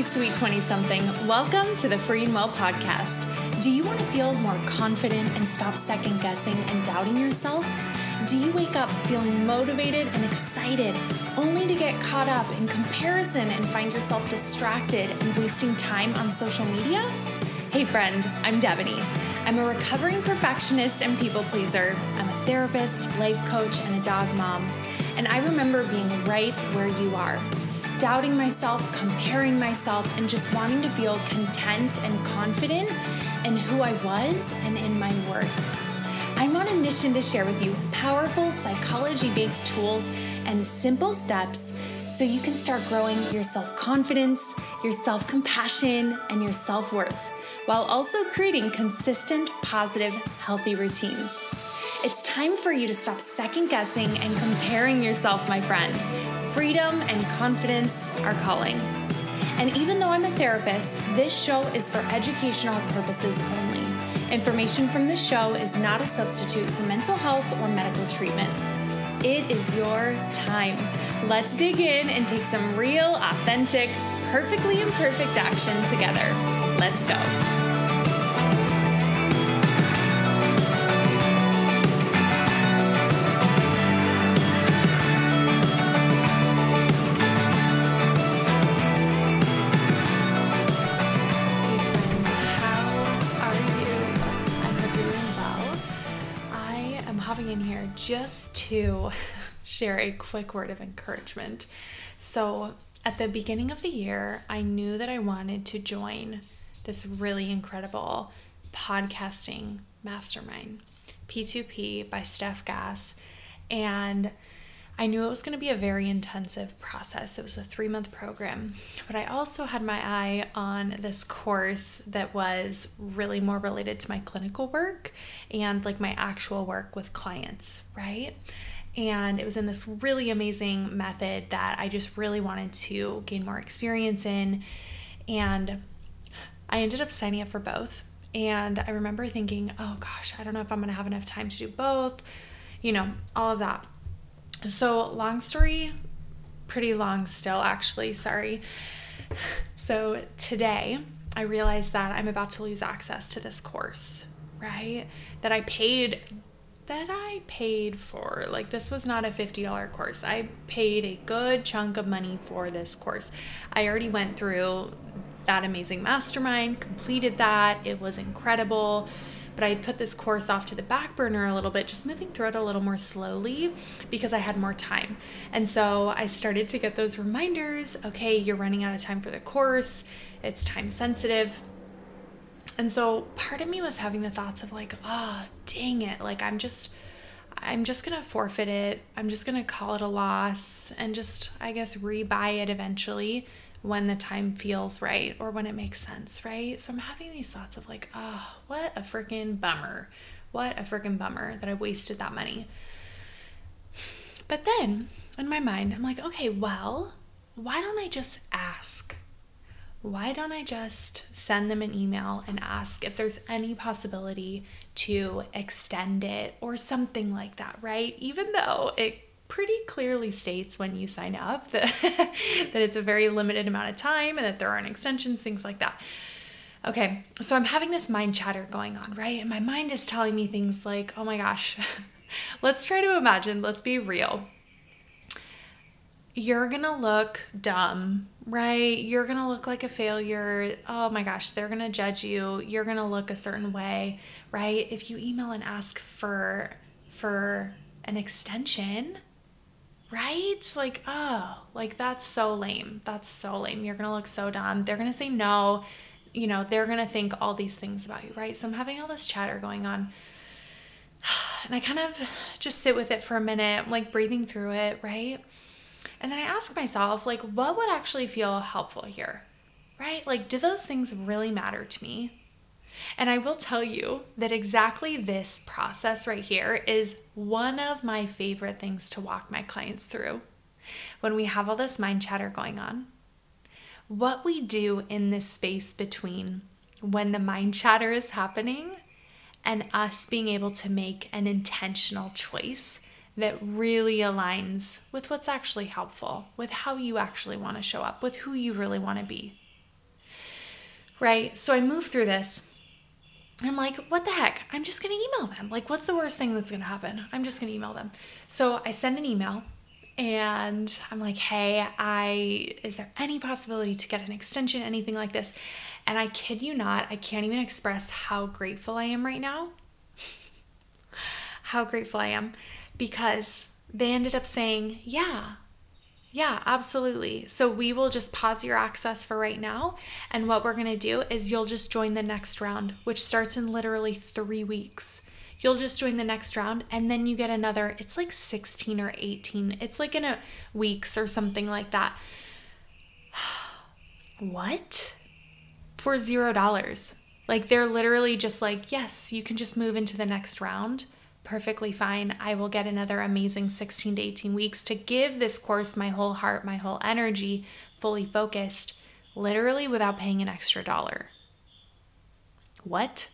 Hey, sweet 20 something, welcome to the Free and Well podcast. Do you want to feel more confident and stop second guessing and doubting yourself? Do you wake up feeling motivated and excited only to get caught up in comparison and find yourself distracted and wasting time on social media? Hey, friend, I'm Devaney. I'm a recovering perfectionist and people pleaser. I'm a therapist, life coach, and a dog mom. And I remember being right where you are doubting myself, comparing myself, and just wanting to feel content and confident in who I was and in my worth. I'm on a mission to share with you powerful psychology based tools and simple steps so you can start growing your self confidence, your self compassion, and your self worth while also creating consistent, positive, healthy routines. It's time for you to stop second guessing and comparing yourself, my friend. Freedom and confidence are calling. And even though I'm a therapist, this show is for educational purposes only. Information from this show is not a substitute for mental health or medical treatment. It is your time. Let's dig in and take some real, authentic, perfectly imperfect action together. Let's go. Just to share a quick word of encouragement. So, at the beginning of the year, I knew that I wanted to join this really incredible podcasting mastermind, P2P by Steph Gass. And I knew it was going to be a very intensive process. It was a three month program, but I also had my eye on this course that was really more related to my clinical work and like my actual work with clients, right? And it was in this really amazing method that I just really wanted to gain more experience in. And I ended up signing up for both. And I remember thinking, oh gosh, I don't know if I'm going to have enough time to do both, you know, all of that. So, long story, pretty long still, actually, sorry. So, today I realized that I'm about to lose access to this course, right? That I paid that I paid for. Like, this was not a $50 course. I paid a good chunk of money for this course. I already went through that amazing mastermind, completed that. It was incredible but I put this course off to the back burner a little bit, just moving through it a little more slowly because I had more time. And so I started to get those reminders okay, you're running out of time for the course, it's time sensitive. And so part of me was having the thoughts of like, oh, dang it, like I'm just. I'm just to forfeit it. I'm just to call it a loss and just, I guess, rebuy it eventually when the time feels right or when it makes sense, right? So I'm having these thoughts of like, oh, what a freaking bummer. What a freaking bummer that I wasted that money. But then in my mind, I'm like, okay, well, why don't I just ask? Why don't I just send them an email and ask if there's any possibility to extend it or something like that, right? Even though it pretty clearly states when you sign up that, that it's a very limited amount of time and that there aren't extensions, things like that. Okay, so I'm having this mind chatter going on, right? And my mind is telling me things like, oh my gosh, let's try to imagine, let's be real. You're gonna look dumb, right? You're gonna look like a failure. Oh my gosh, they're gonna judge you. You're gonna look a certain way, right? If you email and ask for for an extension, right? Like, oh, like that's so lame. That's so lame. You're gonna look so dumb. They're gonna say no. You know, they're gonna think all these things about you, right? So I'm having all this chatter going on. And I kind of just sit with it for a minute, I'm like breathing through it, right? And then I ask myself, like, what would actually feel helpful here, right? Like, do those things really matter to me? And I will tell you that exactly this process right here is one of my favorite things to walk my clients through when we have all this mind chatter going on. What we do in this space between when the mind chatter is happening and us being able to make an intentional choice that really aligns with what's actually helpful, with how you actually want to show up, with who you really want to be, Right? So I move through this. I'm like, what the heck? I'm just going to email them. Like, what's the worst thing that's going to happen? I'm just going to email them. So I send an email and I'm like, hey, I is there any possibility to get an extension, anything like this? And I kid you not, I can't even express how grateful I am right now. how grateful I am because they ended up saying, yeah, yeah, absolutely. So we will just pause your access for right now. And what we're going to do is you'll just join the next round, which starts in literally three weeks. You'll just join the next round and then you get another, it's like 16 or 18. It's like in a weeks or something like that. what? For zero dollars. Like they're literally just like, yes, you can just move into the next round perfectly fine. I will get another amazing 16 to 18 weeks to give this course my whole heart, my whole energy, fully focused, literally without paying an extra dollar. What?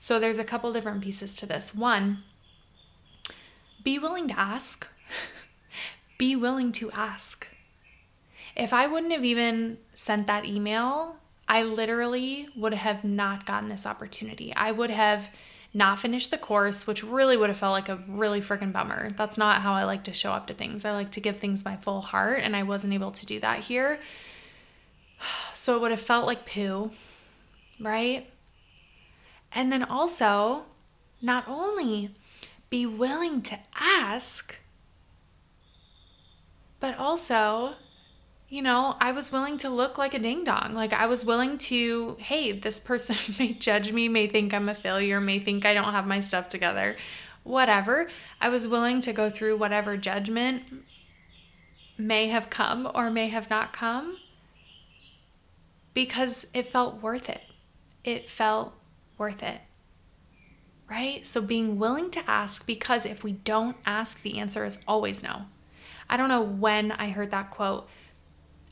So there's a couple different pieces to this. One, be willing to ask. be willing to ask. If I wouldn't have even sent that email, I literally would have not gotten this opportunity. I would have not finish the course, which really would have felt like a really freaking bummer. That's not how I like to show up to things. I like to give things my full heart, and I wasn't able to do that here. So it would have felt like poo, right? And then also, not only be willing to ask, but also you know, I was willing to look like a ding dong. Like I was willing to, hey, this person may judge me, may think I'm a failure, may think I don't have my stuff together, whatever. I was willing to go through whatever judgment may have come or may have not come because it felt worth it. It felt worth it. Right? So being willing to ask because if we don't ask, the answer is always no. I don't know when I heard that quote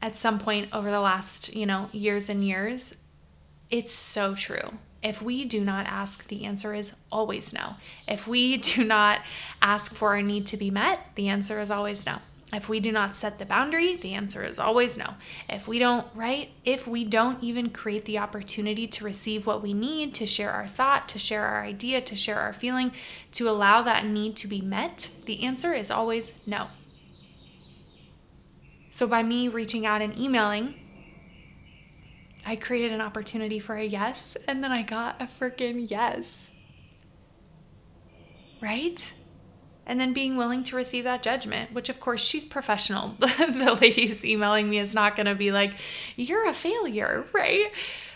at some point over the last, you know, years and years, it's so true. If we do not ask, the answer is always no. If we do not ask for a need to be met, the answer is always no. If we do not set the boundary, the answer is always no. If we don't, right? If we don't even create the opportunity to receive what we need, to share our thought, to share our idea, to share our feeling, to allow that need to be met, the answer is always no. So by me reaching out and emailing, I created an opportunity for a yes, and then I got a freaking yes. Right? And then being willing to receive that judgment, which of course she's professional. the lady who's emailing me is not to be like, you're a failure, right?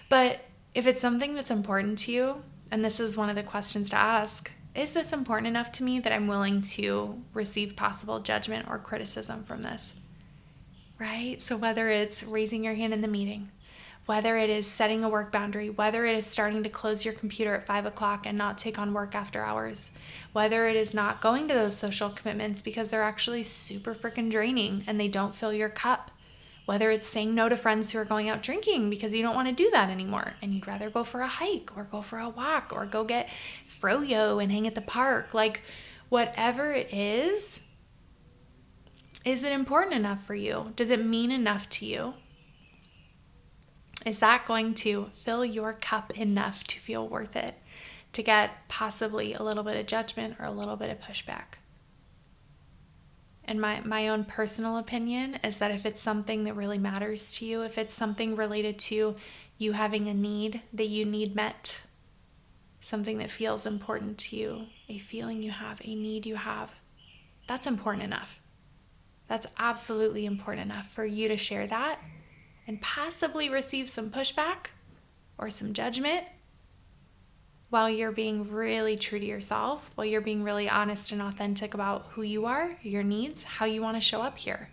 But if it's something that's important to you, and this is one of the questions to ask, is this important enough to me that I'm willing to receive possible judgment or criticism from this? Right? So, whether it's raising your hand in the meeting, whether it is setting a work boundary, whether it is starting to close your computer at five o'clock and not take on work after hours, whether it is not going to those social commitments because they're actually super freaking draining and they don't fill your cup, whether it's saying no to friends who are going out drinking because you don't want to do that anymore and you'd rather go for a hike or go for a walk or go get froyo and hang at the park, like whatever it is, is it important enough for you? Does it mean enough to you? Is that going to fill your cup enough to feel worth it? To get possibly a little bit of judgment or a little bit of pushback? And my, my own personal opinion is that if it's something that really matters to you, if it's something related to you having a need that you need met, something that feels important to you, a feeling you have, a need you have, that's important enough. That's absolutely important enough for you to share that and possibly receive some pushback or some judgment while you're being really true to yourself, while you're being really honest and authentic about who you are, your needs, how you want to show up here.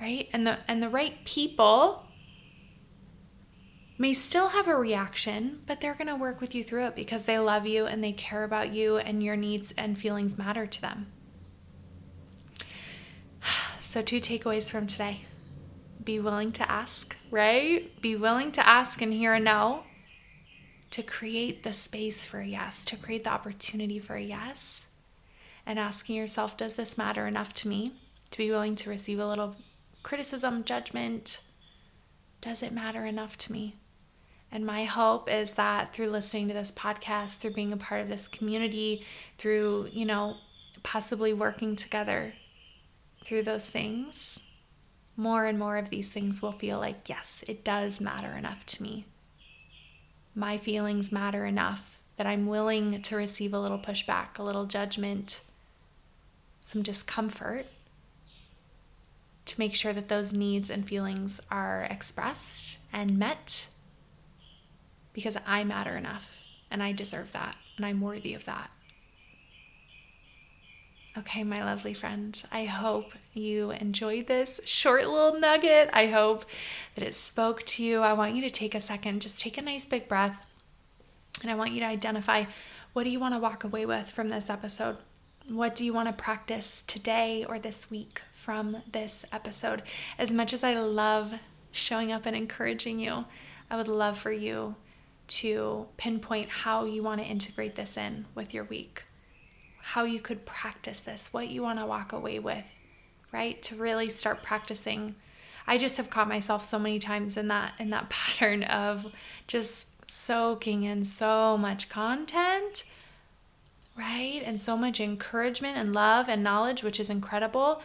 Right? And the and the right people may still have a reaction, but they're going to work with you through it because they love you and they care about you and your needs and feelings matter to them. So, two takeaways from today be willing to ask, right? Be willing to ask and hear a no to create the space for a yes, to create the opportunity for a yes. And asking yourself, does this matter enough to me to be willing to receive a little criticism, judgment, Does it matter enough to me? And my hope is that through listening to this podcast, through being a part of this community, through, you know, possibly working together through those things, more and more of these things will feel like, yes, it does matter enough to me. My feelings matter enough that I'm willing to receive a little pushback, a little judgment, some discomfort to make sure that those needs and feelings are expressed and met because I matter enough and I deserve that and I'm worthy of that. Okay, my lovely friend, I hope you enjoyed this short little nugget. I hope that it spoke to you. I want you to take a second, just take a nice big breath, and I want you to identify what do you want to walk away with from this episode? What do you want to practice today or this week from this episode? As much as I love showing up and encouraging you, I would love for you to pinpoint how you want to integrate this in with your week how you could practice this, what you want to walk away with, right? To really start practicing. I just have caught myself so many times in that in that pattern of just soaking in so much content, right? And so much encouragement and love and knowledge, which is incredible.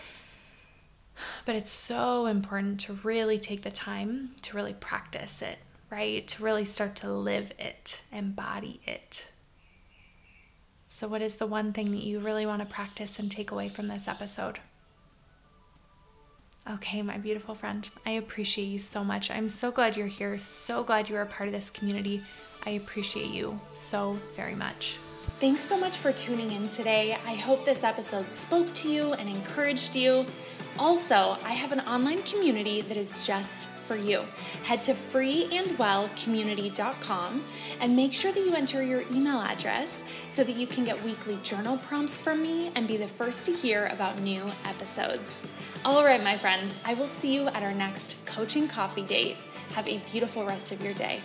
But it's so important to really take the time to really practice it, right? To really start to live it, embody it. So, what is the one thing that you really want to practice and take away from this episode? Okay, my beautiful friend, I appreciate you so much. I'm so glad you're here. So glad you are a part of this community. I appreciate you so very much. Thanks so much for tuning in today. I hope this episode spoke to you and encouraged you. Also, I have an online community that is just for you. Head to freeandwellcommunity.com and make sure that you enter your email address so that you can get weekly journal prompts from me and be the first to hear about new episodes. All right, my friend, I will see you at our next coaching coffee date. Have a beautiful rest of your day.